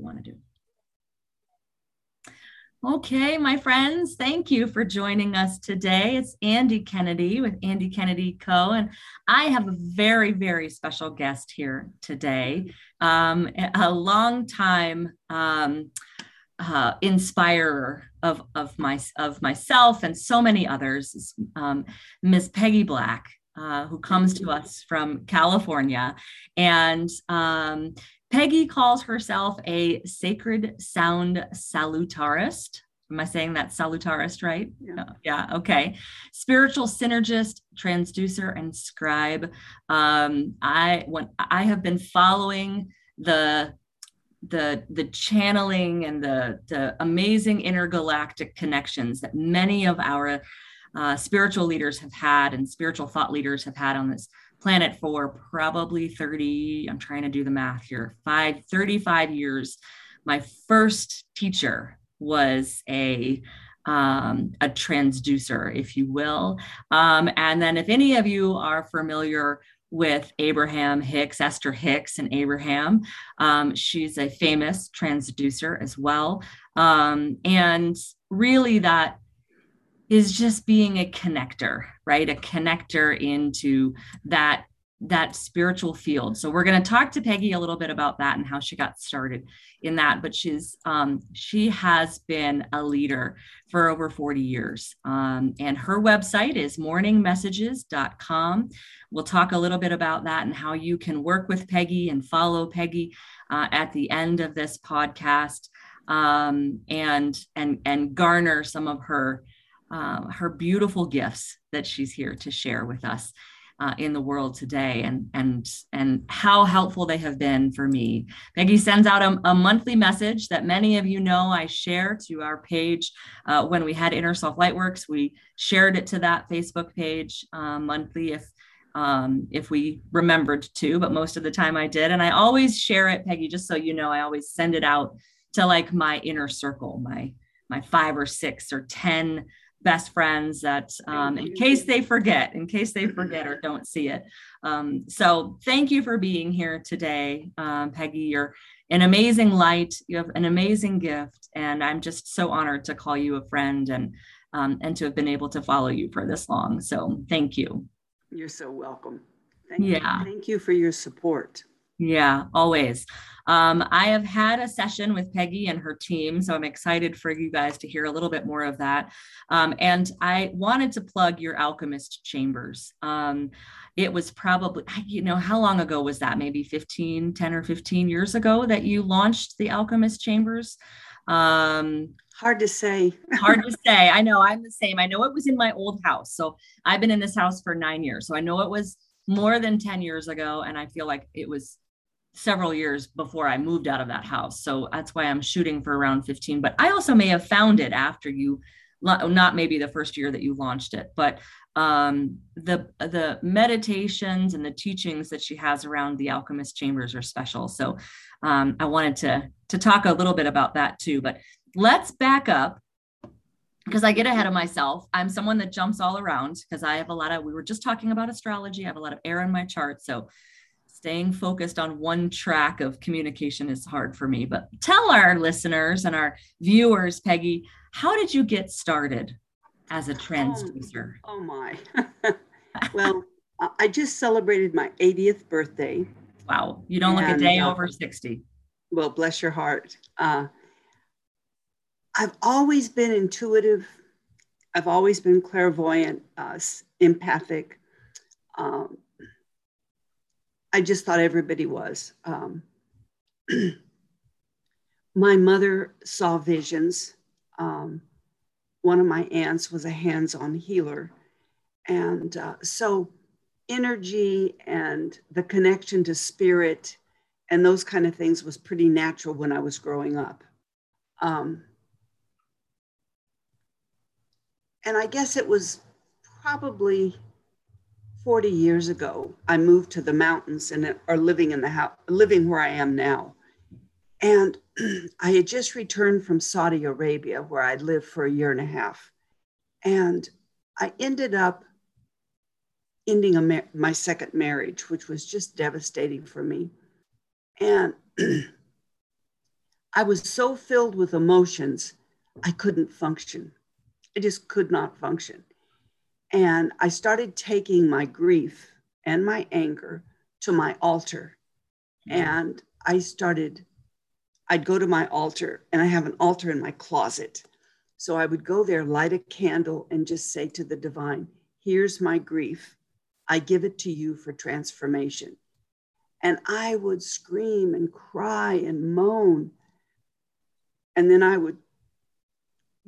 want to do. Okay, my friends, thank you for joining us today. It's Andy Kennedy with Andy Kennedy Co. And I have a very, very special guest here today, um, a long time um, uh, inspirer of, of, my, of myself and so many others, um, Ms. Peggy Black. Uh, who comes to us from California. And um, Peggy calls herself a sacred sound salutarist. Am I saying that salutarist right? Yeah. yeah. Okay. Spiritual synergist, transducer, and scribe. Um, I when I have been following the the the channeling and the the amazing intergalactic connections that many of our uh, spiritual leaders have had and spiritual thought leaders have had on this planet for probably 30, I'm trying to do the math here, five, 35 years. My first teacher was a um, a transducer, if you will. Um, and then, if any of you are familiar with Abraham Hicks, Esther Hicks, and Abraham, um, she's a famous transducer as well. Um, and really, that is just being a connector, right? A connector into that that spiritual field. So we're going to talk to Peggy a little bit about that and how she got started in that. But she's um, she has been a leader for over 40 years, um, and her website is morningmessages.com. We'll talk a little bit about that and how you can work with Peggy and follow Peggy uh, at the end of this podcast, um, and and and garner some of her uh, her beautiful gifts that she's here to share with us uh, in the world today and and and how helpful they have been for me. Peggy sends out a, a monthly message that many of you know i share to our page. Uh, when we had inner self lightworks we shared it to that facebook page uh, monthly if um, if we remembered to but most of the time i did. And i always share it peggy just so you know i always send it out to like my inner circle my my five or six or ten best friends that um, in case they forget in case they forget or don't see it. Um, so thank you for being here today um, peggy. You're an amazing light. You have an amazing gift and i'm just so honored to call you a friend and um, and to have been able to follow you for this long. So thank you. You're so welcome. Thank yeah. You. thank you for your support yeah, always. Um, I have had a session with Peggy and her team, so I'm excited for you guys to hear a little bit more of that. Um, and I wanted to plug your Alchemist Chambers. Um, it was probably, you know, how long ago was that? Maybe 15, 10 or 15 years ago that you launched the Alchemist Chambers. Um, hard to say. hard to say. I know I'm the same. I know it was in my old house. So I've been in this house for nine years. So I know it was more than 10 years ago. And I feel like it was several years before I moved out of that house. So that's why I'm shooting for around 15. But I also may have found it after you, not maybe the first year that you launched it, but um, the the meditations and the teachings that she has around the alchemist chambers are special. So um, I wanted to to talk a little bit about that too. But let's back up because I get ahead of myself. I'm someone that jumps all around because I have a lot of. We were just talking about astrology. I have a lot of air in my chart, so staying focused on one track of communication is hard for me. But tell our listeners and our viewers, Peggy, how did you get started as a transducer? Oh, oh my. well, I just celebrated my 80th birthday. Wow. You don't look a day uh, over 60. Well, bless your heart. Uh, I've always been intuitive. I've always been clairvoyant, uh, empathic. Um, I just thought everybody was. Um, my mother saw visions. Um, one of my aunts was a hands on healer. And uh, so, energy and the connection to spirit and those kind of things was pretty natural when I was growing up. Um, and I guess it was probably 40 years ago, I moved to the mountains and are living in the house, living where I am now. And I had just returned from Saudi Arabia, where I'd lived for a year and a half. And I ended up ending my second marriage, which was just devastating for me. And I was so filled with emotions, I couldn't function. I just could not function. And I started taking my grief and my anger to my altar. And I started, I'd go to my altar, and I have an altar in my closet. So I would go there, light a candle, and just say to the divine, Here's my grief. I give it to you for transformation. And I would scream and cry and moan. And then I would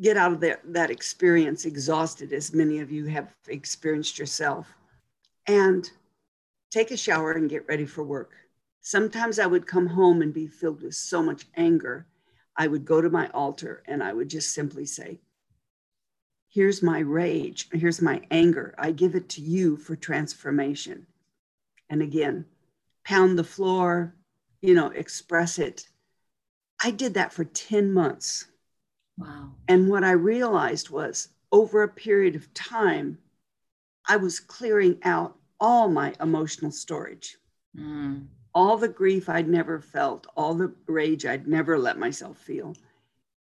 get out of that, that experience exhausted, as many of you have experienced yourself, and take a shower and get ready for work. Sometimes I would come home and be filled with so much anger. I would go to my altar and I would just simply say, Here's my rage. Here's my anger. I give it to you for transformation. And again, pound the floor, you know, express it. I did that for 10 months. Wow. And what I realized was over a period of time, I was clearing out all my emotional storage. Mm. All the grief I'd never felt, all the rage I'd never let myself feel.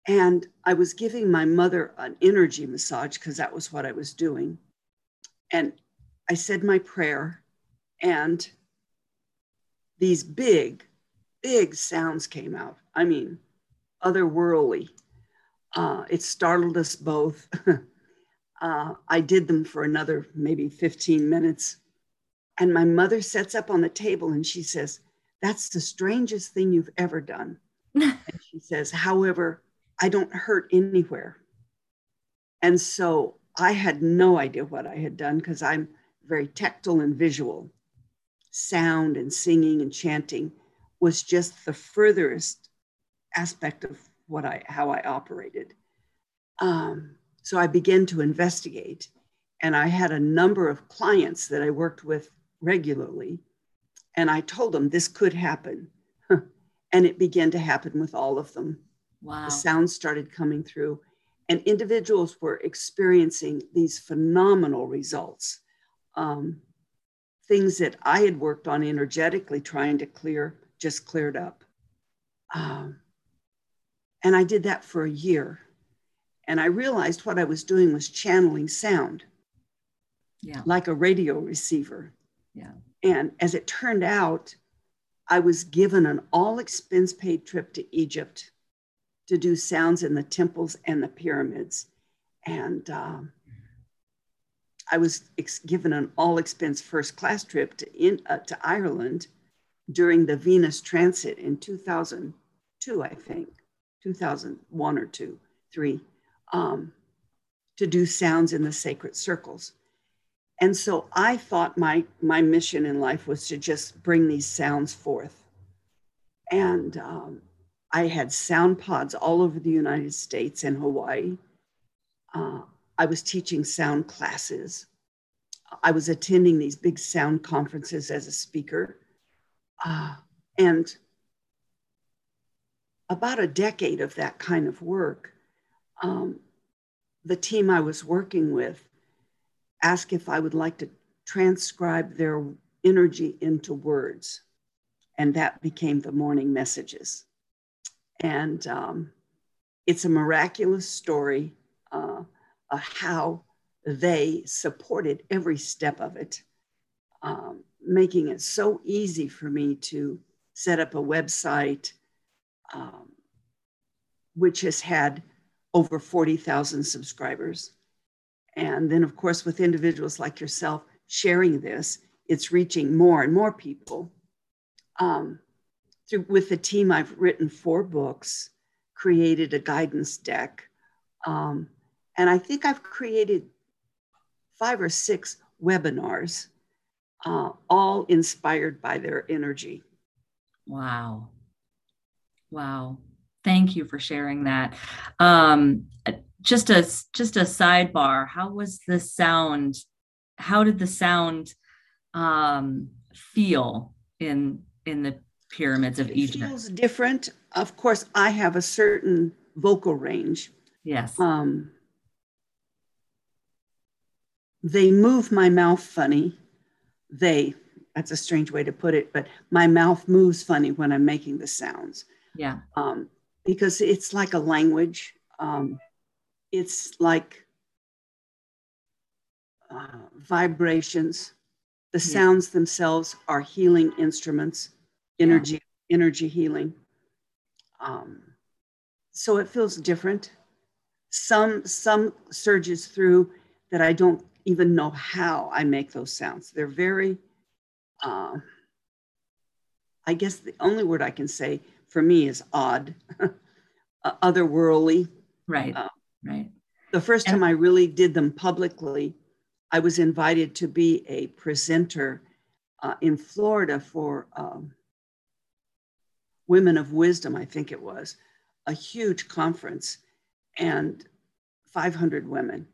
And I was giving my mother an energy massage because that was what I was doing. And I said my prayer, and these big, big sounds came out. I mean, otherworldly. Uh, it startled us both. uh, I did them for another maybe 15 minutes. And my mother sets up on the table and she says, That's the strangest thing you've ever done. and she says, However, I don't hurt anywhere. And so I had no idea what I had done because I'm very tactile and visual. Sound and singing and chanting was just the furthest aspect of what I how I operated. Um, so I began to investigate, and I had a number of clients that I worked with regularly, and I told them this could happen, and it began to happen with all of them. Wow. The sounds started coming through, and individuals were experiencing these phenomenal results. Um, things that I had worked on energetically trying to clear just cleared up. Um, and I did that for a year. And I realized what I was doing was channeling sound. Yeah. Like a radio receiver. Yeah. And as it turned out, I was given an all expense paid trip to Egypt to do sounds in the temples and the pyramids. And um, I was ex- given an all expense first class trip to, in, uh, to Ireland during the Venus transit in 2002, I think, 2001 or two, three, um, to do sounds in the sacred circles. And so I thought my, my mission in life was to just bring these sounds forth. And um, I had sound pods all over the United States and Hawaii. Uh, I was teaching sound classes. I was attending these big sound conferences as a speaker. Uh, and about a decade of that kind of work, um, the team I was working with asked if I would like to transcribe their energy into words. And that became the morning messages. And um, it's a miraculous story uh, of how they supported every step of it, um, making it so easy for me to set up a website, um, which has had over 40,000 subscribers. And then, of course, with individuals like yourself sharing this, it's reaching more and more people. Um, through, with the team, I've written four books, created a guidance deck, um, and I think I've created five or six webinars, uh, all inspired by their energy. Wow. Wow. Thank you for sharing that. Um, just a just a sidebar. How was the sound? How did the sound um, feel in in the pyramids of it Egypt? Feels different. Of course, I have a certain vocal range. Yes. Um, they move my mouth funny. They, that's a strange way to put it, but my mouth moves funny when I'm making the sounds. Yeah. Um, because it's like a language. Um, it's like uh, vibrations. The yeah. sounds themselves are healing instruments, energy, yeah. energy healing. Um, so it feels different. Some some surges through that I don't even know how I make those sounds. They're very, uh, I guess the only word I can say for me is odd, uh, otherworldly. Right. Uh, right. The first and- time I really did them publicly, I was invited to be a presenter uh, in Florida for um, Women of Wisdom, I think it was, a huge conference, and 500 women.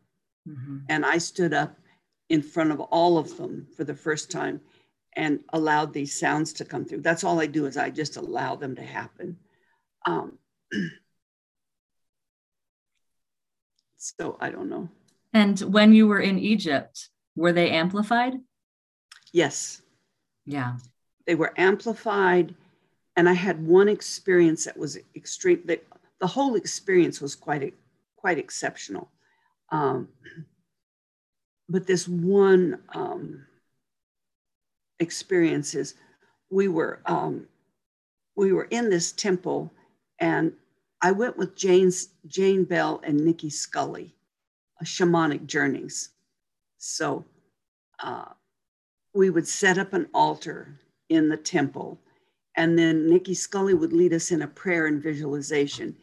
Mm-hmm. And I stood up in front of all of them for the first time and allowed these sounds to come through. That's all I do is I just allow them to happen. Um, so I don't know. And when you were in Egypt, were they amplified? Yes. Yeah. They were amplified. And I had one experience that was extreme. The, the whole experience was quite, quite exceptional. Um, but this one um, experience is we were um, we were in this temple, and I went with Jane's Jane Bell and Nicki Scully, shamanic journeys. So uh, we would set up an altar in the temple, and then Nicki Scully would lead us in a prayer and visualization,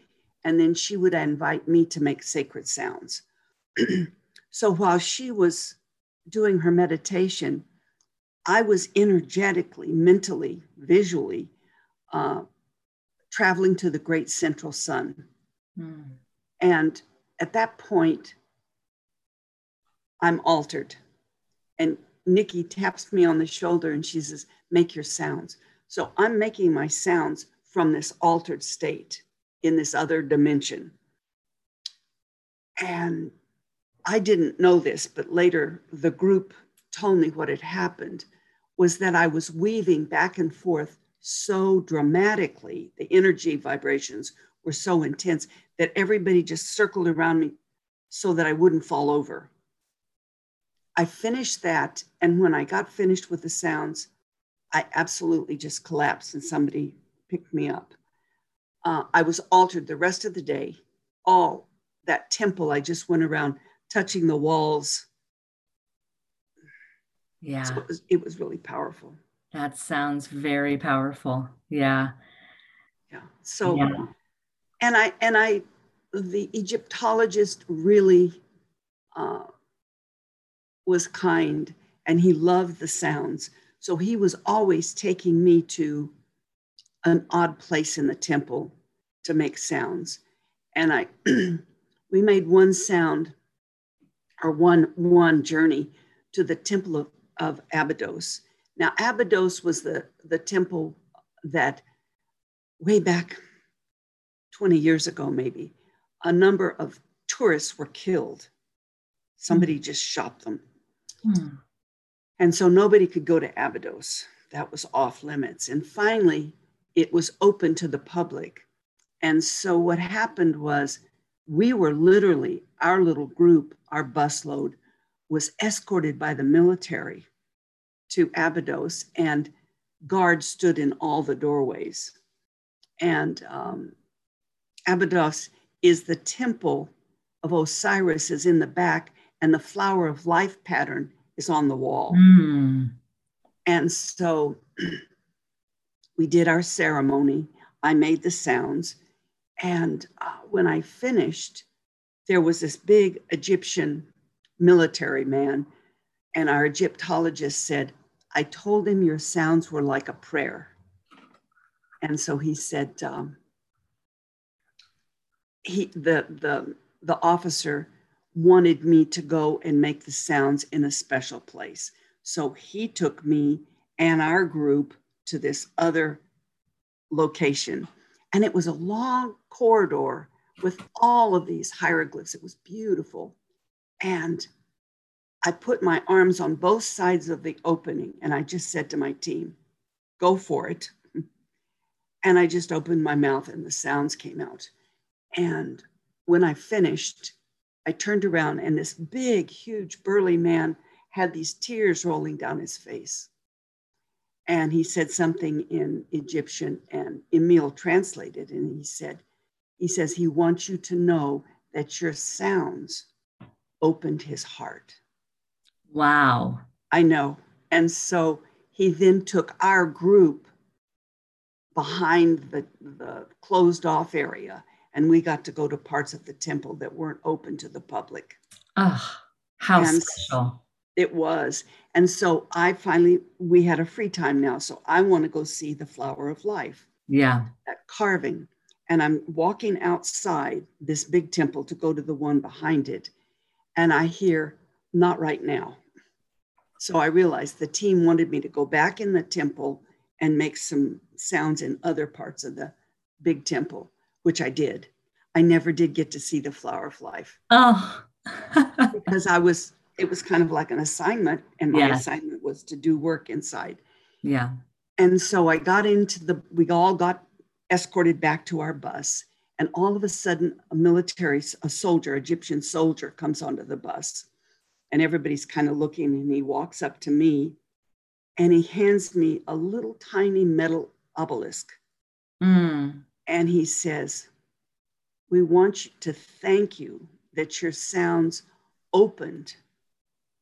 and then she would invite me to make sacred sounds. so while she was doing her meditation, I was energetically, mentally, visually uh, traveling to the great central sun. Mm. And at that point, I'm altered. And Nicki taps me on the shoulder and she says, Make your sounds. So I'm making my sounds from this altered state in this other dimension. And I didn't know this, but later the group told me what had happened was that I was weaving back and forth so dramatically. The energy vibrations were so intense that everybody just circled around me so that I wouldn't fall over. I finished that. And when I got finished with the sounds, I absolutely just collapsed and somebody picked me up. Uh, I was altered the rest of the day. All that temple, I just went around touching the walls. Yeah. So it was, it was really powerful. That sounds very powerful. Yeah. Yeah. So, yeah. and I, and I, the Egyptologist really uh, was kind and he loved the sounds. So he was always taking me to an odd place in the temple to make sounds. And I, we made one sound or one one journey to the temple of, of Abydos. Now, Abydos was the, the temple that way back 20 years ago, maybe, a number of tourists were killed. Somebody mm. just shot them. Mm. And so nobody could go to Abydos. That was off limits. And finally, it was open to the public. And so what happened was we were literally, our little group, our busload, was escorted by the military to Abydos, and guards stood in all the doorways. And um, Abydos is the temple of Osiris is in the back, and the flower of life pattern is on the wall. Mm. And so we did our ceremony. I made the sounds. And uh, when I finished, there was this big Egyptian military man, and our Egyptologist said, I told him your sounds were like a prayer. And so he said, um, he, the, the, the officer wanted me to go and make the sounds in a special place. So he took me and our group to this other location. And it was a long corridor with all of these hieroglyphs. It was beautiful. And I put my arms on both sides of the opening and I just said to my team, go for it. And I just opened my mouth and the sounds came out. And when I finished, I turned around and this big, huge, burly man had these tears rolling down his face. And he said something in Egyptian, and Emil translated, and he said, he says he wants you to know that your sounds opened his heart. Wow. I know. And so he then took our group behind the, the closed off area, and we got to go to parts of the temple that weren't open to the public. Oh, how and special. It was. And so I finally, we had a free time now. So I want to go see the flower of life. Yeah. That carving. And I'm walking outside this big temple to go to the one behind it. And I hear, not right now. So I realized the team wanted me to go back in the temple and make some sounds in other parts of the big temple, which I did. I never did get to see the flower of life. Oh. because I was, it was kind of like an assignment, and my yes. assignment was to do work inside. Yeah. And so I got into the, we all got escorted back to our bus. And all of a sudden, a military, a soldier, Egyptian soldier, comes onto the bus. And everybody's kind of looking, and he walks up to me and he hands me a little tiny metal obelisk. Mm. And he says, We want you to thank you that your sounds opened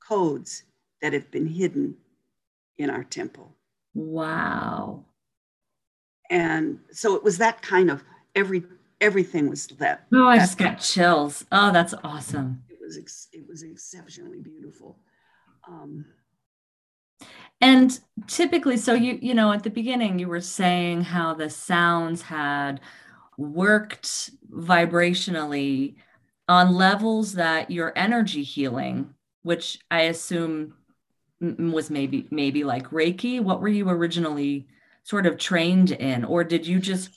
codes that have been hidden in our temple. Wow. And so it was that kind of every everything was that. Oh, I just got chills. Oh, that's awesome. It was it was exceptionally beautiful. Um, and typically, so you you know at the beginning you were saying how the sounds had worked vibrationally on levels that your energy healing, which I assume was maybe maybe like Reiki. What were you originally sort of trained in, or did you just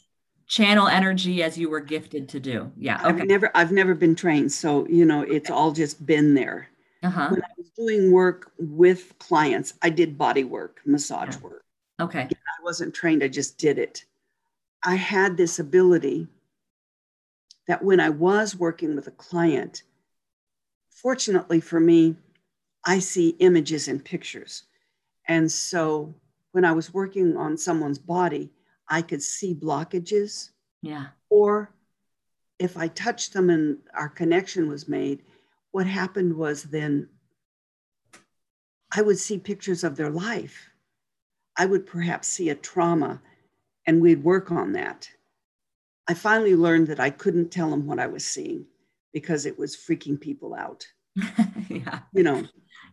channel energy as you were gifted to do? Yeah. Okay. I've never I've never been trained, so you know it's all just been there. Uh-huh. When I was doing work with clients, I did body work, massage yeah. work. Okay. I wasn't trained, I just did it. I had this ability that when I was working with a client, fortunately for me, I see images and pictures. And so when I was working on someone's body, I could see blockages. Yeah. Or if I touched them and our connection was made, what happened was then I would see pictures of their life. I would perhaps see a trauma and we'd work on that. I finally learned that I couldn't tell them what I was seeing because it was freaking people out. yeah. You know.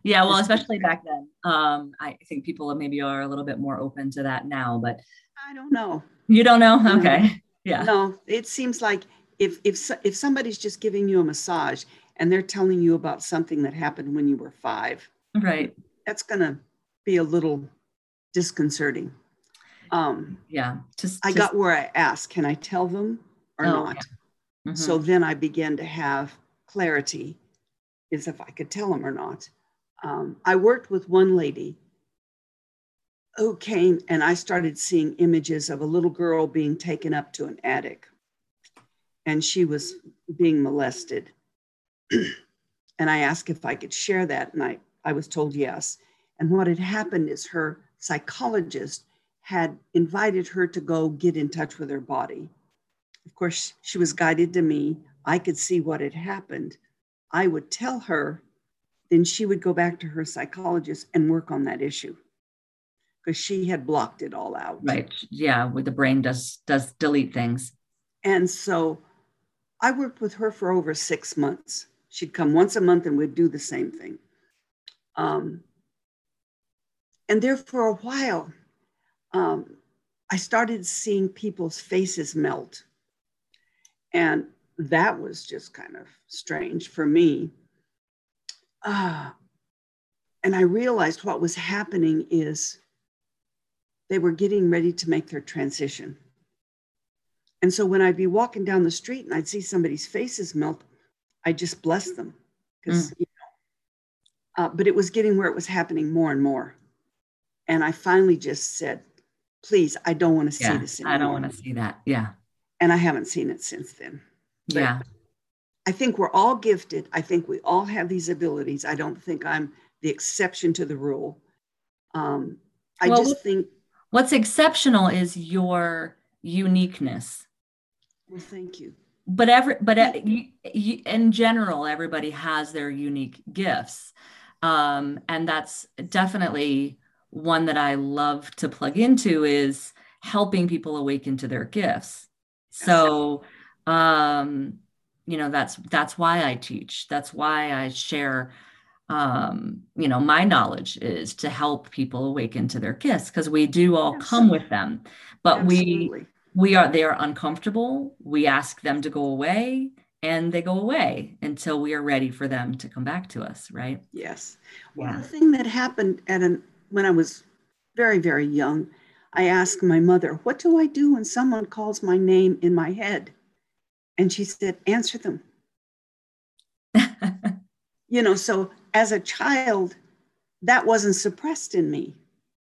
Yeah, well, especially back then. Um, I think people maybe are a little bit more open to that now, but I don't know. You don't know? Okay. Yeah. No, it seems like if if if somebody's just giving you a massage and they're telling you about something that happened when you were 5. Right. That's going to be a little disconcerting. Um, yeah. Just, I got where I asked, can I tell them or oh, not? Yeah. Mm-hmm. So then I began to have clarity is if I could tell them or not. Um, I worked with one lady who came and I started seeing images of a little girl being taken up to an attic and she was being molested. and I asked if I could share that, and I, I was told yes. And what had happened is her psychologist had invited her to go get in touch with her body. Of course, she was guided to me. I could see what had happened. I would tell her, then she would go back to her psychologist and work on that issue because she had blocked it all out. Right. Yeah, where the brain does does delete things. And so I worked with her for over six months. She'd come once a month and we'd do the same thing. Um, and there for a while, um, I started seeing people's faces melt. And that was just kind of strange for me. Uh, and I realized what was happening is they were getting ready to make their transition. And so when I'd be walking down the street and I'd see somebody's faces melt, I just bless them because, mm. you know, uh, but it was getting where it was happening more and more. And I finally just said, please, I don't want to yeah, see this anymore. I don't want to see that. Yeah. And I haven't seen it since then. But yeah. I think we're all gifted. I think we all have these abilities. I don't think I'm the exception to the rule. Um, I Well, just think, What's exceptional is your uniqueness. well, thank you. But every but uh, you, you, in general, everybody has their unique gifts, um, and that's definitely one that I love to plug into is helping people awaken to their gifts. So, um, you know, that's that's why I teach. That's why I share um, you know, my knowledge is to help people awaken to their gifts because we do all come with them, but we Absolutely. we are they are uncomfortable. We ask them to go away, and they go away until we are ready for them to come back to us. Right? Yes. Well, Yeah. the thing that happened at an when I was very, very young, I asked my mother, What do I do when someone calls my name in my head? And she said, Answer them. You know, so as a child, that wasn't suppressed in me,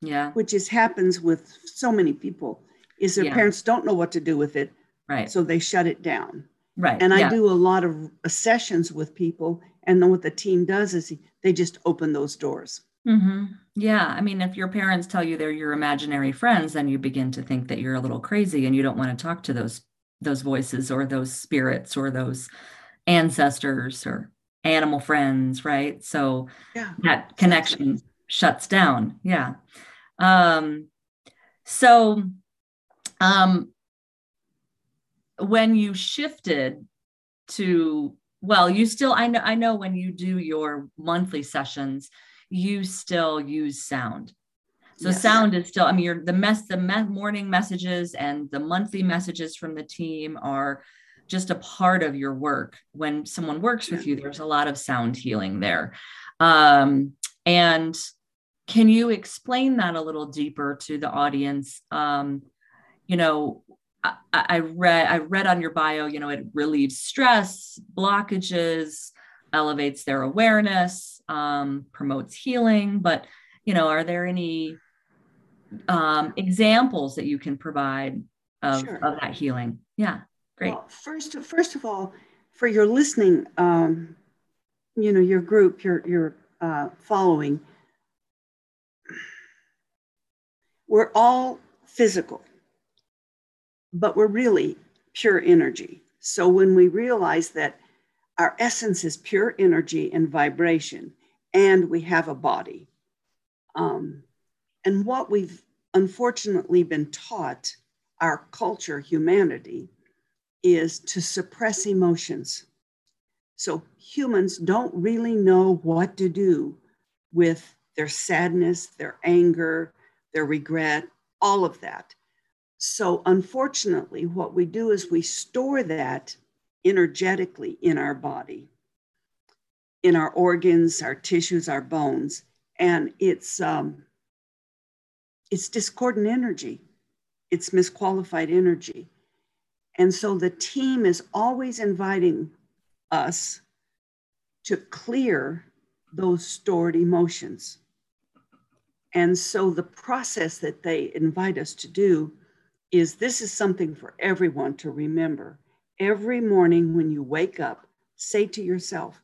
yeah. which is happens with so many people, is their Yeah. parents don't know what to do with it, Right. so they shut it down. right. And I yeah. do a lot of sessions with people, and then what the team does is they just open those doors. Mm-hmm. Yeah. I mean, if your parents tell you they're your imaginary friends, then you begin to think that you're a little crazy and you don't want to talk to those those voices or those spirits or those ancestors or animal friends, right? So Yeah. that connection shuts down. Yeah. Um, so um when you shifted to well, you still I know I know when you do your monthly sessions, you still use sound. So Yes. sound is still, I mean, your the mess, the me- morning messages and the monthly messages from the team are just a part of your work. When someone works with you, there's a lot of sound healing there. Um, and can you explain that a little deeper to the audience? Um, you know, I, I read I read on your bio, you know, it relieves stress, blockages, elevates their awareness, um, promotes healing. But you know, are there any um, examples that you can provide of, Sure. of that healing? Yeah, great. Well, first, first of all, for your listening, um, you know, your group, your your uh, following, we're all physical, but we're really pure energy. So when we realize that our essence is pure energy and vibration, and we have a body, um, and what we've unfortunately been taught, our culture, humanity, is to suppress emotions. So humans don't really know what to do with their sadness, their anger, their regret, all of that. So unfortunately, what we do is we store that energetically in our body, in our organs, our tissues, our bones, and it's um, it's discordant energy, it's misqualified energy. And so the team is always inviting us to clear those stored emotions. And so the process that they invite us to do is this is something for everyone to remember. Every morning when you wake up, say to yourself,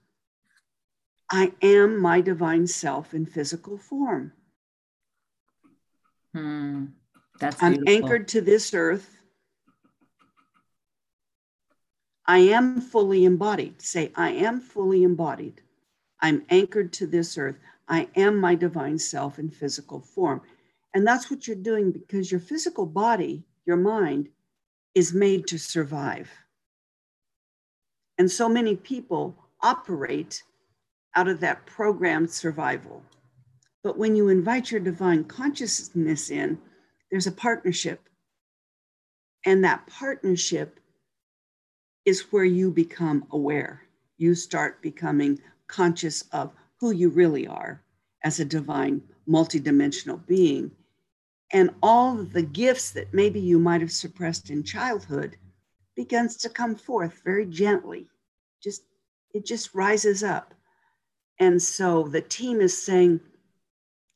I am my divine self in physical form. Hmm, that's I'm beautiful. anchored to this earth. I am fully embodied. Say, I am fully embodied. I'm anchored to this earth. I am my divine self in physical form. And that's what you're doing because your physical body, your mind, is made to survive. And so many people operate out of that programmed survival. But when you invite your divine consciousness in, there's a partnership. And that partnership is where you become aware. You start becoming conscious of who you really are as a divine, multidimensional being. And all the gifts that maybe you might have suppressed in childhood begins to come forth very gently. Just it just rises up. And so the team is saying,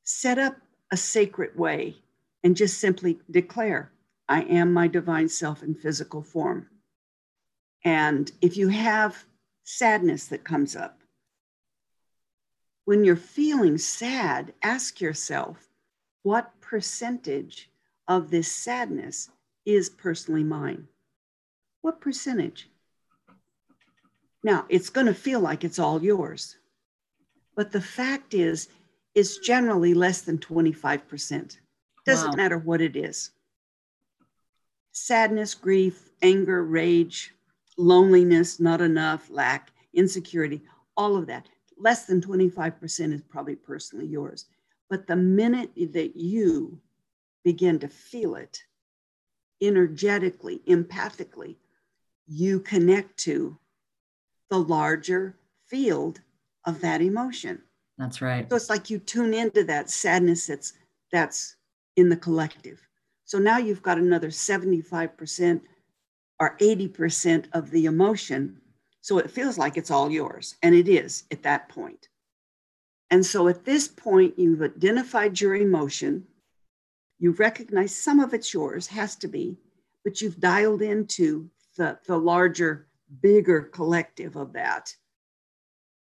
set up a sacred way and just simply declare, I am my divine self in physical form. And if you have sadness that comes up, when you're feeling sad, ask yourself, what percentage of this sadness is personally mine? What percentage? Now, it's going to feel like it's all yours. But the fact is, it's generally less than 25%. Doesn't wow. matter what it is sadness, grief, anger, rage, loneliness, not enough, lack, insecurity, all of that. Less than 25% is probably personally yours. But the minute that you begin to feel it energetically, empathically, you connect to the larger field of that emotion. That's right. So it's like you tune into that sadness that's that's in the collective. So now you've got another 75% or 80% of the emotion. So it feels like it's all yours. And it is at that point. And so at this point, you've identified your emotion. You recognize some of it's yours, has to be, but you've dialed into the, the larger, bigger collective of that.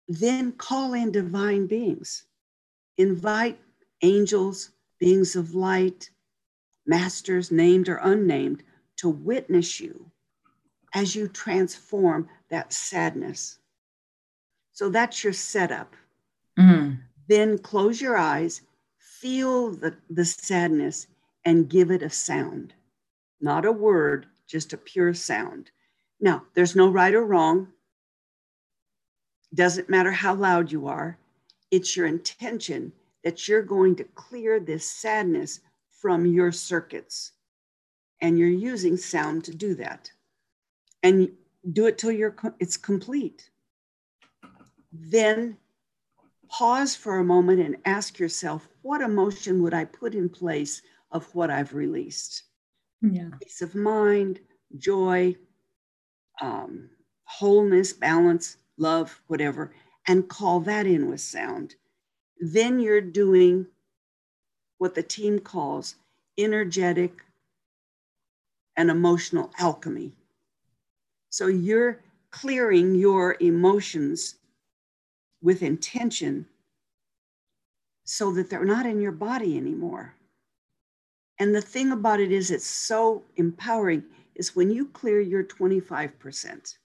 Then call in divine beings. Invite angels, beings of light, masters, named or unnamed, to witness you as you transform that sadness. So that's your setup. Mm-hmm. Then close your eyes, feel the, the sadness, and give it a sound. Not a word, just a pure sound. Now, there's no right or wrong. Doesn't matter how loud you are. It's your intention that you're going to clear this sadness from your circuits. And you're using sound to do that. And do it till you're it's complete. Then pause for a moment and ask yourself, what emotion would I put in place of what I've released? Yeah. Peace of mind, joy, um, wholeness, balance, love, whatever, and call that in with sound. Then you're doing what the team calls energetic and emotional alchemy. So you're clearing your emotions with intention so that they're not in your body anymore. And the thing about it is, it's so empowering is when you clear your 25%,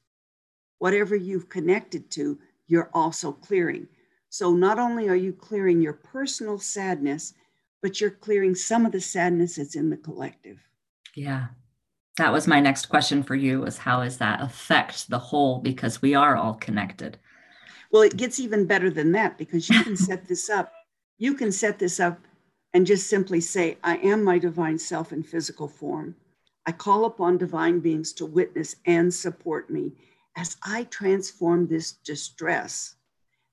whatever you've connected to, you're also clearing. So not only are you clearing your personal sadness, but you're clearing some of the sadness that's in the collective. Yeah. That was my next question for you was how does that affect the whole because we are all connected. Well, it gets even better than that because you can set this up. You can set this up and just simply say, I am my divine self in physical form. I call upon divine beings to witness and support me as I transform this distress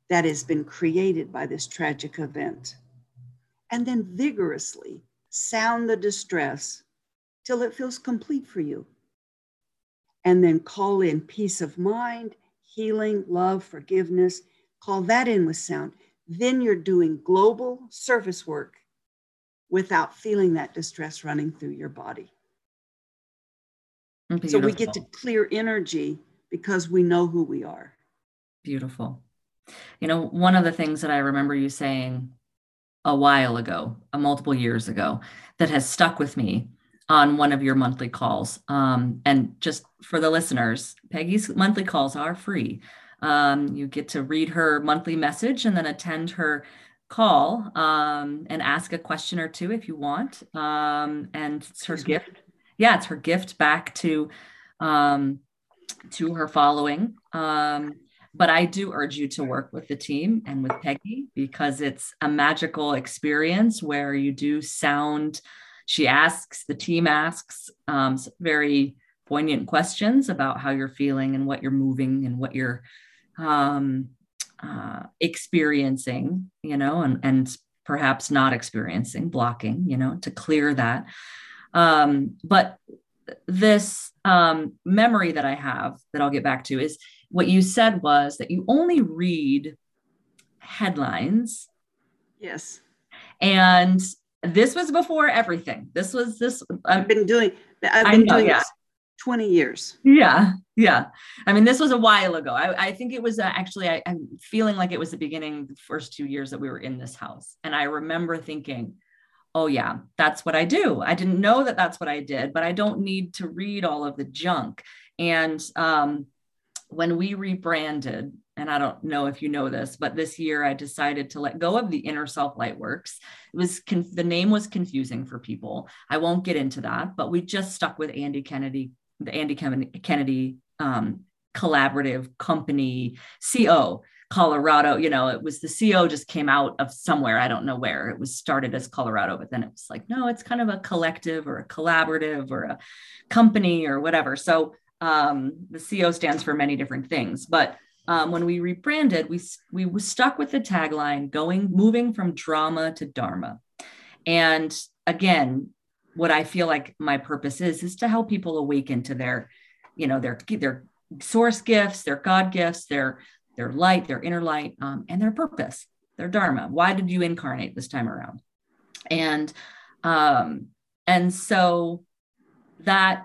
that has been created by this tragic event. And then vigorously sound the distress till it feels complete for you. And then call in peace of mind, healing, love, forgiveness. Call that in with sound. Then you're doing global service work without feeling that distress running through your body. Beautiful. So we get to clear energy because we know who we are. Beautiful. You know, one of the things that I remember you saying a while ago, a multiple years ago, that has stuck with me on one of your monthly calls. Um, and just for the listeners, Peggy's monthly calls are free. Um, you get to read her monthly message and then attend her call um, and ask a question or two if you want. Um, and it's her gift. Yeah, it's her gift back to um, to her following. Um, but I do urge you to work with the team and with Peggy because it's a magical experience where you do sound. She asks, the team asks um, very poignant questions about how you're feeling and what you're moving and what you're um, uh, experiencing, you know, and, and perhaps not experiencing, blocking, you know, to clear that. Um, but this um, memory that I have that I'll get back to is what you said was that you only read headlines. Yes. And this was before everything. This was this. I've been doing. I've been know, doing yeah. 20 years. Yeah. Yeah. I mean, this was a while ago. I, I think it was uh, actually, I, I'm feeling like it was the beginning, the first two years that we were in this house. And I remember thinking, oh, yeah, that's what I do. I didn't know that that's what I did, but I don't need to read all of the junk. And um, when we rebranded, and I don't know if you know this, but this year I decided to let go of the Inner Self Light Works. It was conf- the name was confusing for people. I won't get into that, but we just stuck with Andy Kennedy the Andy Kennedy um, collaborative company CO Colorado. You know, it was the CO just came out of somewhere. I don't know where. It was started as Colorado, but then it was like, no, it's kind of a collective or a collaborative or a company or whatever. So um, the CO stands for many different things. But um, when we rebranded, we we stuck with the tagline, going moving from drama to dharma. And again, what I feel like my purpose is is to help people awaken to their, you know, their their source gifts, their God gifts, their their light, their inner light, um, and their purpose, their dharma. Why did you incarnate this time around? And um, and so that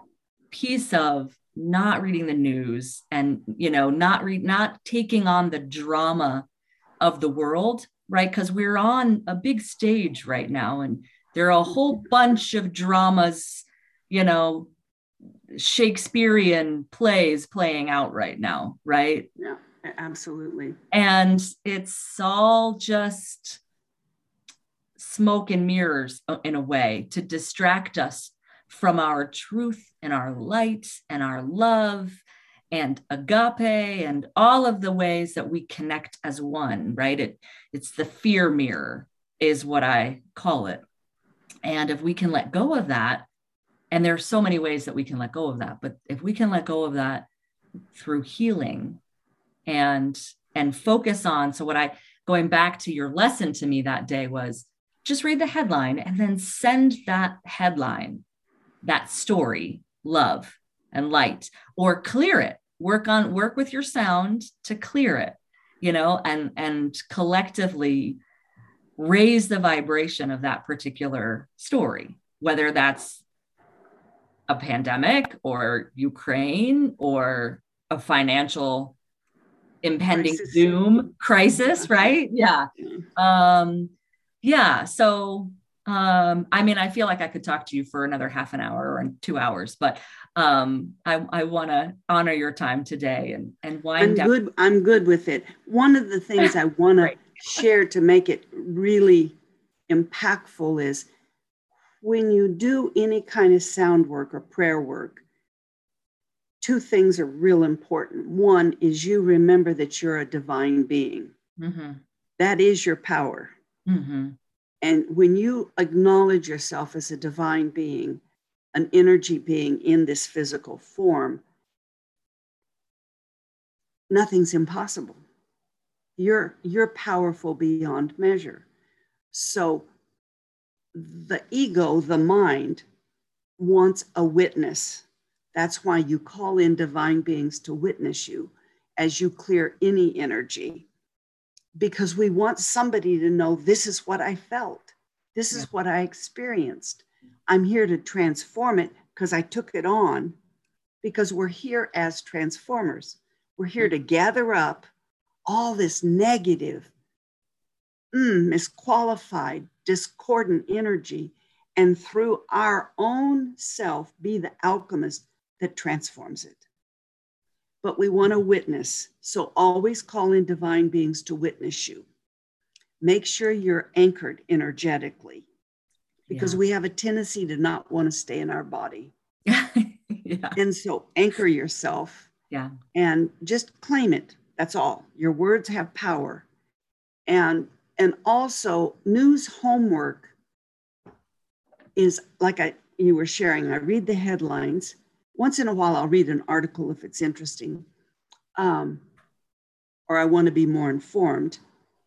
piece of not reading the news and you know not read not taking on the drama of the world right because we're on a big stage right now and there are a whole bunch of dramas, you know, Shakespearean plays playing out right now, right? Yeah, absolutely. And it's all just smoke and mirrors uh, in a way to distract us from our truth and our light and our love and agape and all of the ways that we connect as one right? It it's the fear mirror is what i call it. And if we can let go of that, and there's so many ways that we can let go of that, but if we can let go of that through healing and and focus on so what I going back to your lesson to me that day was just read the headline and then send that headline, that story, love and light, or clear it. Work on work with your sound to clear it, you know, and and collectively raise the vibration of that particular story, whether that's a pandemic or Ukraine or a financial impending crisis. doom crisis, right? Yeah. Um, yeah. So, um, I mean, I feel like I could talk to you for another half an hour or two hours, but um, I, I want to honor your time today and and wind I'm down. good. I'm good with it. One of the things I want to share to make it really impactful is when you do any kind of sound work or prayer work, two things are real important. One is you remember that you're a divine being, mm-hmm. that is your power. Mm-hmm. And when you acknowledge yourself as a divine being, an energy being in this physical form, nothing's impossible. You're you're powerful beyond measure. So the ego the mind wants a witness. That's why you call in divine beings to witness you as you clear any energy because we want somebody to know this is what i felt this is yeah. what i experienced i'm here to transform it because i took it on because we're here as transformers we're here to gather up all this negative, mm, misqualified, discordant energy, and through our own self be the alchemist that transforms it. But we want to witness, so always call in divine beings to witness you. Make sure you're anchored energetically because yeah. we have a tendency to not want to stay in our body. yeah. And so anchor yourself. Yeah. And just claim it. That's all. Your words have power. And and also news homework is like I you were sharing. I read the headlines. Once in a while, I'll read an article if it's interesting, um, or I want to be more informed.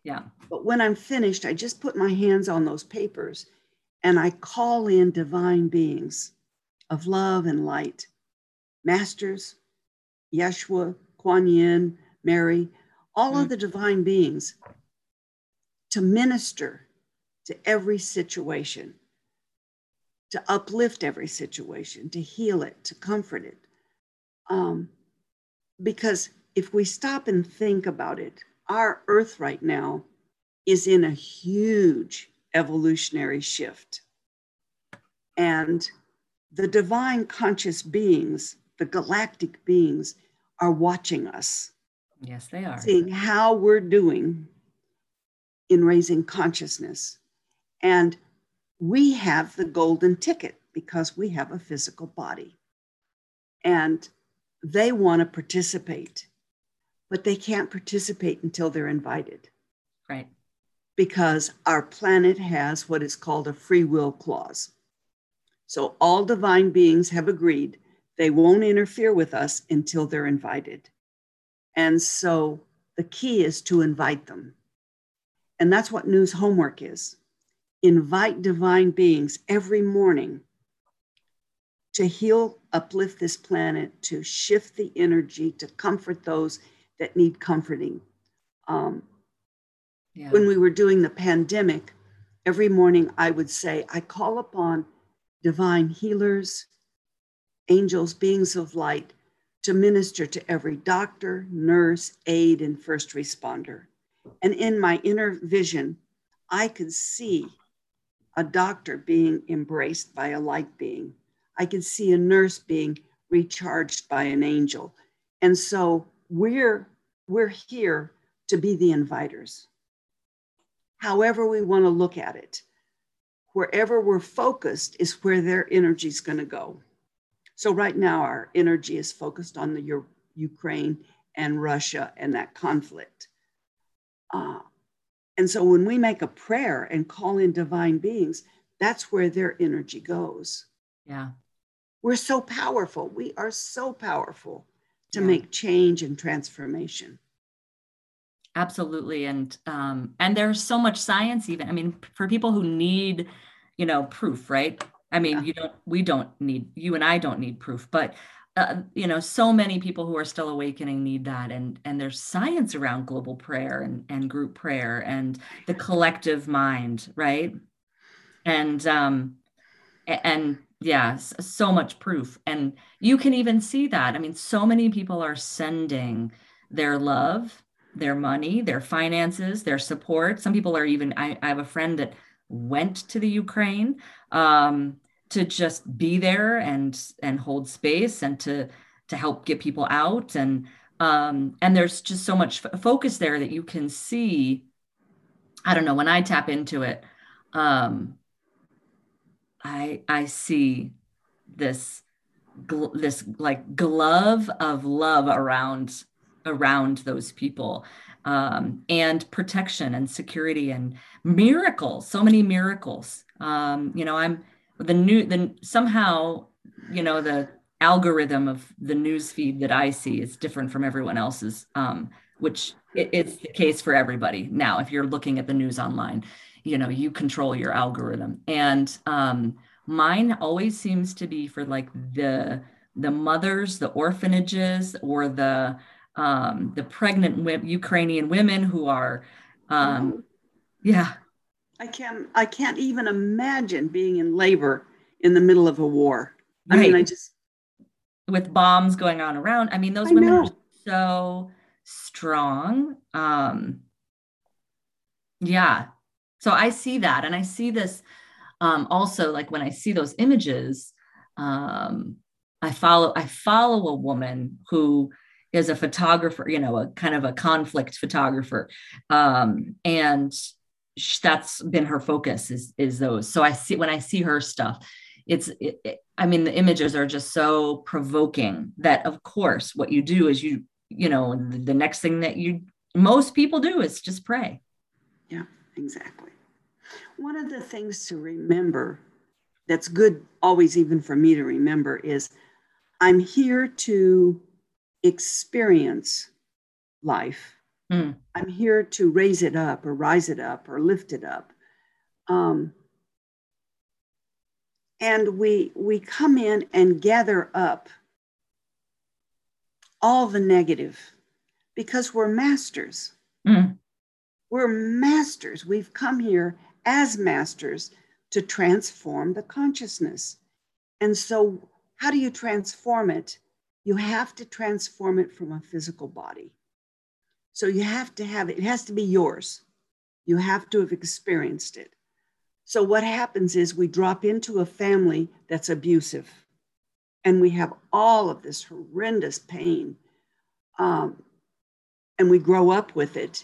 Yeah. But when I'm finished, I just put my hands on those papers and I call in divine beings of love and light, masters, Yeshua, Kuan Yin, Mary, all mm. of the divine beings to minister to every situation to uplift every situation, to heal it, to comfort it. Um, because if we stop and think about it, our earth right now is in a huge evolutionary shift. And the divine conscious beings, the galactic beings, are watching us. Yes, they are. Seeing how we're doing in raising consciousness. And we have the golden ticket because we have a physical body. And they want to participate, but they can't participate until they're invited. Right. Because our planet has what is called a free will clause. So all divine beings have agreed they won't interfere with us until they're invited. And so the key is to invite them. And that's what news homework is invite divine beings every morning to heal, uplift this planet, to shift the energy, to comfort those that need comforting. Um, yeah. When we were doing the pandemic, every morning I would say, I call upon divine healers, angels, beings of light to minister to every doctor, nurse, aide, and first responder. And in my inner vision, I could see a doctor being embraced by a light being. I can see a nurse being recharged by an angel. And so we're we're here to be the inviters. However we want to look at it wherever we're focused is where their energy is going to go. So right now, our energy is focused on the U- Ukraine and Russia and that conflict. Uh, and so when we make a prayer and call in divine beings, that's where their energy goes. Yeah. We're so powerful. We are so powerful to yeah. make change and transformation absolutely and um and there's so much science even i mean for people who need you know proof right i mean yeah. you don't we don't need you and i don't need proof but uh, you know so many people who are still awakening need that and and there's science around global prayer and and group prayer and the collective mind right? And um and yeah so much proof. And you can even see that. I mean so many people are sending their love their money, their finances, their support. Some people are even, I, I have a friend that went to the Ukraine um, to just be there and and hold space and to to help get people out. And um, and there's just so much f- focus there that you can see. I don't know when I tap into it, um, I I see this gl- this like glove of love around around those people. Um, and protection and security and miracles so many miracles. Um, you know i'm the new the somehow you know the algorithm of the news feed that i see is different from everyone else's um, which it, it's the case for everybody now if you're looking at the news online you know you control your algorithm and um, mine always seems to be for like the the mothers the orphanages or the um, the pregnant Ukrainian women who are, um, yeah. I can't. I can't even imagine being in labor in the middle of a war. I mean, I just with bombs going on around. I mean, those I women know. are so strong. Um, yeah. So I see that, and I see this um, also. Like when I see those images, um, I follow. I follow a woman who is a photographer, you know, a kind of a conflict photographer. Um, and that's been her focus is, is those. So I see, when I see her stuff, it's, it, it, I mean, the images are just so provoking that of course, what you do is you, you know, the, the next thing that you, most people do is just pray. Yeah, exactly. One of the things to remember that's good always even for me to remember is I'm here to experience life. Mm. I'm here to raise it up or rise it up or lift it up. Um, and we we come in and gather up all the negative because we're masters. Mm. We're masters. We've come here as masters to transform the consciousness. And so, how do you transform it? You have to transform it from a physical body. So, you have to have it, it has to be yours. You have to have experienced it. So, what happens is we drop into a family that's abusive, and we have all of this horrendous pain. Um, and we grow up with it,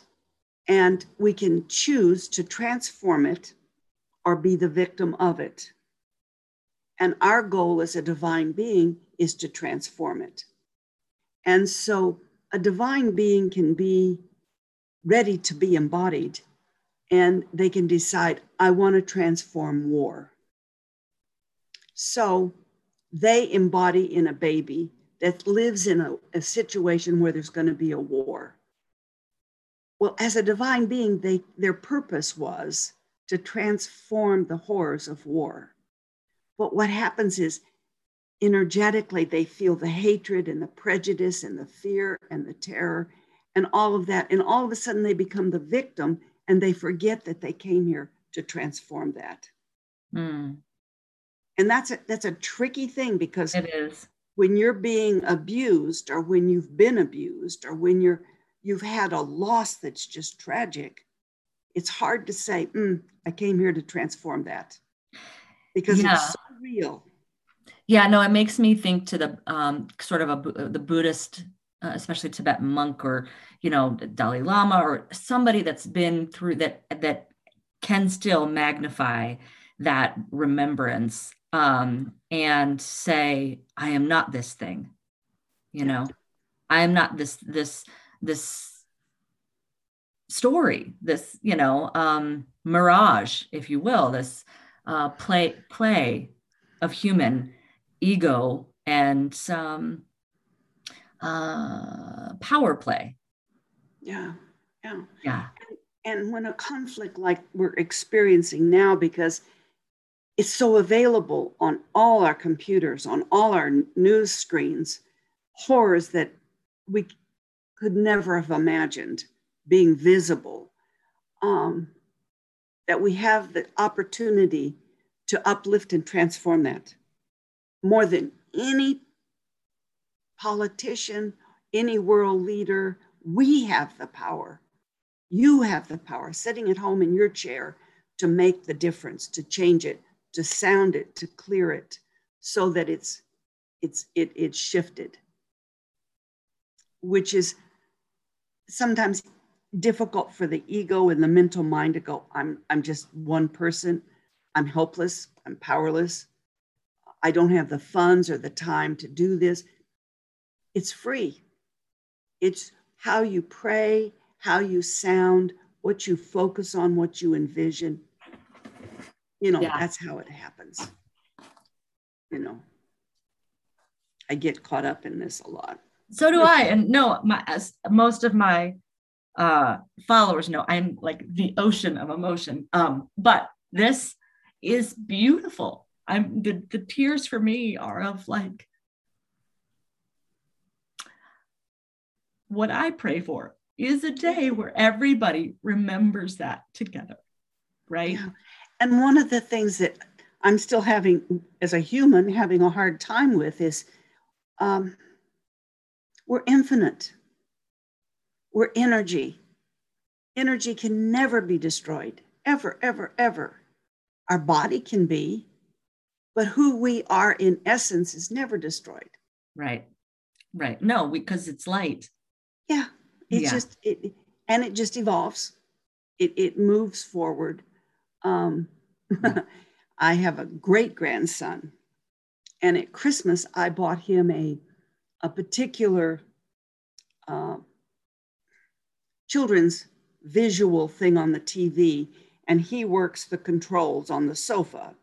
and we can choose to transform it or be the victim of it. And our goal as a divine being is to transform it. And so a divine being can be ready to be embodied and they can decide, I want to transform war. So they embody in a baby that lives in a, a situation where there's going to be a war. Well, as a divine being, they, their purpose was to transform the horrors of war. But what happens is, energetically, they feel the hatred and the prejudice and the fear and the terror and all of that. And all of a sudden, they become the victim and they forget that they came here to transform that. Mm. And that's a, that's a tricky thing because it is when you're being abused or when you've been abused or when you're you've had a loss that's just tragic it's hard to say, mm, I came here to transform that because yeah. it's so real. Yeah, no, it makes me think to the um, sort of a, the Buddhist, uh, especially Tibetan monk or, you know, Dalai Lama or somebody that's been through that, that can still magnify that remembrance um, and say, I am not this thing, you know, I am not this, this, this story, this, you know, um, mirage, if you will, this uh, play play of human ego and some uh, power play. Yeah, yeah, yeah. And, and when a conflict like we're experiencing now, because it's so available on all our computers, on all our news screens, horrors that we could never have imagined being visible, um, that we have the opportunity to uplift and transform that more than any politician, any world leader. We have the power. You have the power, sitting at home in your chair, to make the difference, to change it, to sound it, to clear it, so that it's it's it it's shifted, which is sometimes difficult for the ego and the mental mind to go i'm i'm just one person i'm helpless i'm powerless i don't have the funds or the time to do this it's free it's how you pray how you sound what you focus on what you envision you know yeah. that's how it happens you know i get caught up in this a lot so do i and no my as most of my uh, followers know I'm like the ocean of emotion. Um, but this is beautiful. I'm the, the tears for me are of like what I pray for is a day where everybody remembers that together, right? Yeah. And one of the things that I'm still having, as a human, having a hard time with is um, we're infinite. We're energy. Energy can never be destroyed, ever, ever, ever. Our body can be, but who we are in essence is never destroyed. Right. Right. No, because it's light. Yeah. It's yeah. just it and it just evolves. It it moves forward. Um I have a great grandson. And at Christmas, I bought him a, a particular uh, children's visual thing on the TV, and he works the controls on the sofa.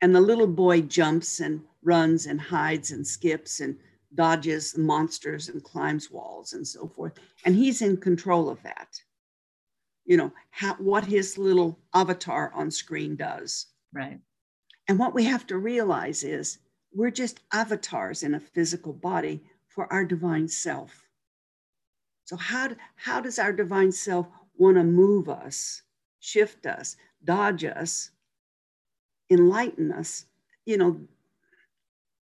And the little boy jumps and runs and hides and skips and dodges the monsters and climbs walls and so forth. And he's in control of that. You know, how, what his little avatar on screen does. Right. And what we have to realize is we're just avatars in a physical body for our divine self. So, how, how does our divine self want to move us, shift us, dodge us enlighten us. You know,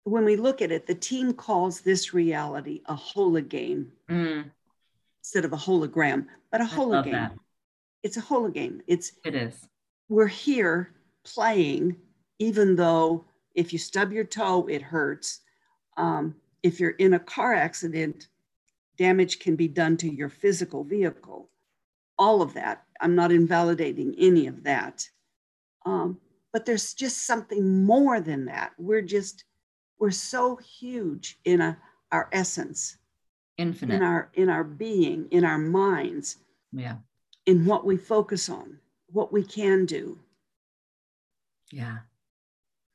when we look at it, the team calls this reality a hologame Mm, instead of a hologram, but a hologame. It's a hologame. It's It is. we're here playing, even though if you stub your toe, it hurts. Um, if you're in a car accident, damage can be done to your physical vehicle. All of that. I'm not invalidating any of that. Um, but there's just something more than that. We're just, we're so huge in a, our essence, infinite in our in our being, in our minds, yeah. in what we focus on, what we can do. Yeah.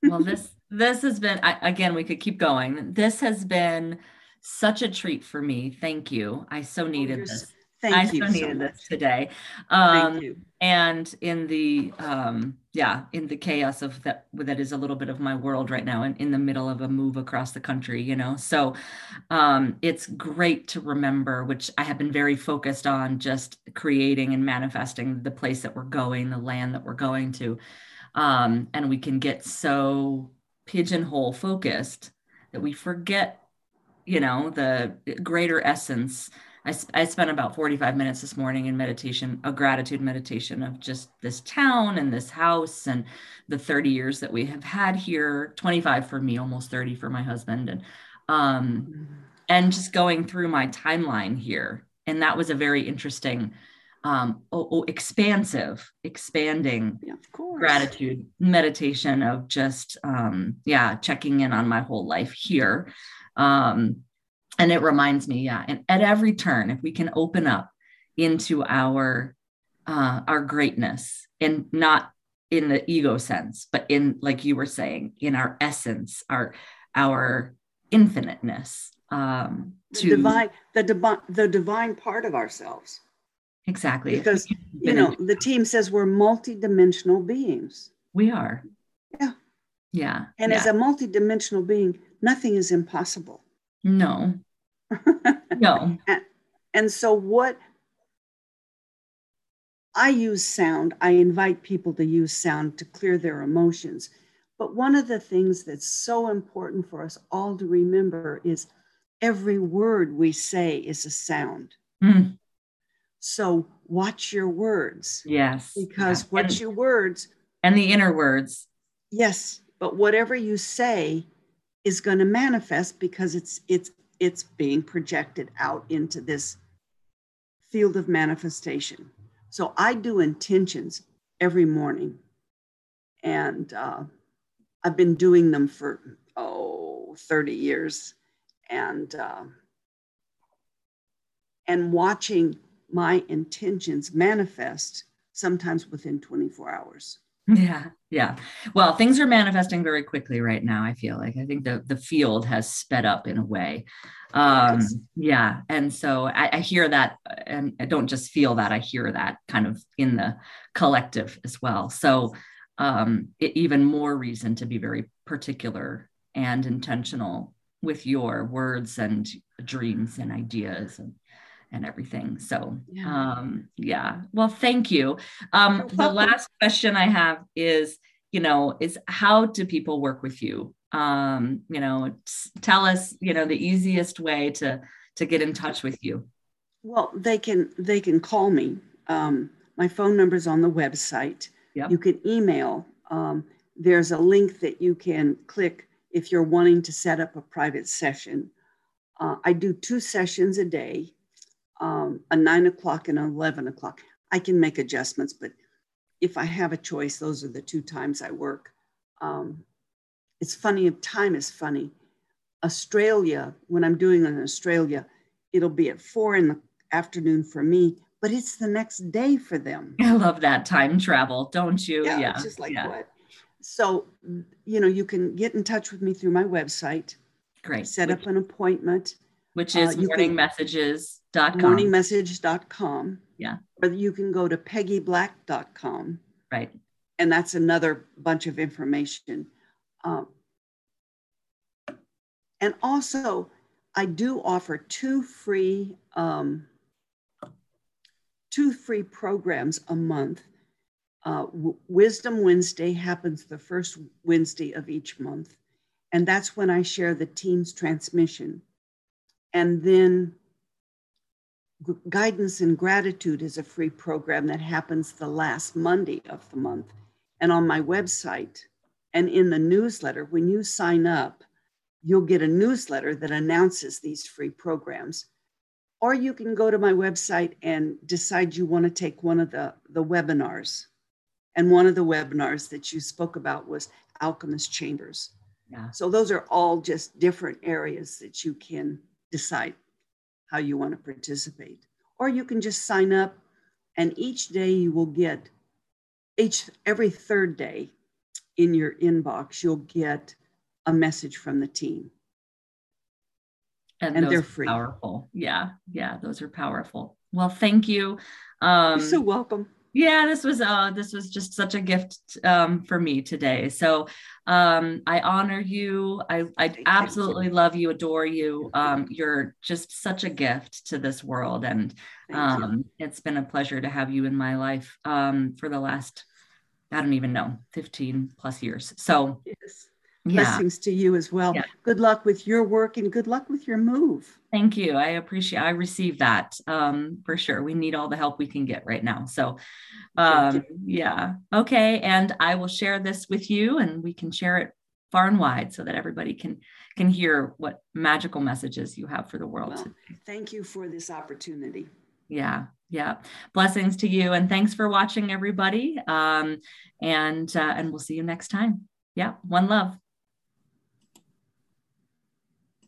Well, this this has been I, again. We could keep going. This has been such a treat for me. Thank you. I so oh, needed you're this. Thank I you so needed much. this today. Thank Um, you. and in the um, yeah, in the chaos of that that is a little bit of my world right now, and in the middle of a move across the country, you know. So um, it's great to remember, which I have been very focused on, just creating and manifesting the place that we're going, the land that we're going to um, and we can get so pigeonhole focused that we forget you know the greater essence I, sp- I spent about 45 minutes this morning in meditation a gratitude meditation of just this town and this house and the 30 years that we have had here 25 for me almost 30 for my husband and um and just going through my timeline here. And that was a very interesting um oh, oh, expansive expanding Yeah, gratitude meditation of just um yeah checking in on my whole life here. Um and it reminds me yeah and at every turn if we can open up into our uh our greatness and not in the ego sense but in like you were saying in our essence our our infiniteness um The to divine, the divine, the divine part of ourselves. exactly Because, You know, the team says we're multidimensional beings. we are Yeah. yeah And yeah. as a multidimensional being, nothing is impossible. No no And so, what I use sound, I invite people to use sound to clear their emotions. But one of the things that's so important for us all to remember is every word we say is a sound. Mm, So, watch your words yes because yeah. what's and, your words? and the inner words Yes, but whatever you say is going to manifest because it's it's it's being projected out into this field of manifestation. So I do intentions every morning, and uh, I've been doing them for oh 30 years, and uh, and watching my intentions manifest sometimes within 24 hours. Yeah yeah. Well things are manifesting very quickly right now i feel like. I think the the field has sped up in a way. Um Yes. yeah and so I, I hear that and i don't just feel that i hear that kind of in the collective as well. So um it, even more reason to be very particular and intentional with your words and dreams and ideas and and everything so Yeah. um yeah well thank you um the last question i have is you know is how do people work with you um you know tell us you know the easiest way to to get in touch with you Well, they can they can call me. Um, my phone number is on the website. Yep. You can email. Um, there's a link that you can click if you're wanting to set up a private session. Uh, I do two sessions a day, um, a nine o'clock and an eleven o'clock. I can make adjustments, but if I have a choice, those are the two times I work. Um, it's funny. Time is funny. Australia, when I'm doing in Australia, it'll be at four in the afternoon for me, but it's the next day for them. i love that time travel don't you Yeah, yeah it's just like yeah. what? So, you know, you can get in touch with me through my website, great set up an appointment, which uh, is can- morningmessages.com morningmessage.com. Yeah. Or you can go to peggyblack.com, right and that's another bunch of information. Um, and also, I do offer two free um, two free programs a month. Uh, w- Wisdom Wednesday happens the first Wednesday of each month. And that's when I share the team's transmission. And then Guidance and Gratitude is a free program that happens the last Monday of the month. And on my website and in the newsletter, when you sign up, you'll get a newsletter that announces these free programs. Or you can go to my website and decide you want to take one of the, the webinars. And one of the webinars that you spoke about was Alchemist Chambers. Yeah. So those are all just different areas that you can decide how you want to participate. Or you can just sign up and each day you will get each every third day in your inbox you'll get a message from the team. And, And they're free. Powerful. Yeah. Yeah. Those are powerful. Well, thank you. Um, You're so welcome. Yeah this was uh this was just such a gift um for me today. So um i honor you. I i absolutely love you adore you. Um you're just such a gift to this world and um it's been a pleasure to have you in my life um for the last i don't even know 15 plus years. So Yes. Yeah. Blessings to you as well. Yeah. Good luck with your work and good luck with your move. thank you. I appreciate i receive that um for sure. We need all the help we can get right now. So um yeah. Okay and i will share this with you and we can share it far and wide so that everybody can can hear what magical messages you have for the world Well, thank you for this opportunity. yeah yeah. Blessings to you and thanks for watching everybody. Um and uh, and we'll see you next time. Yeah one love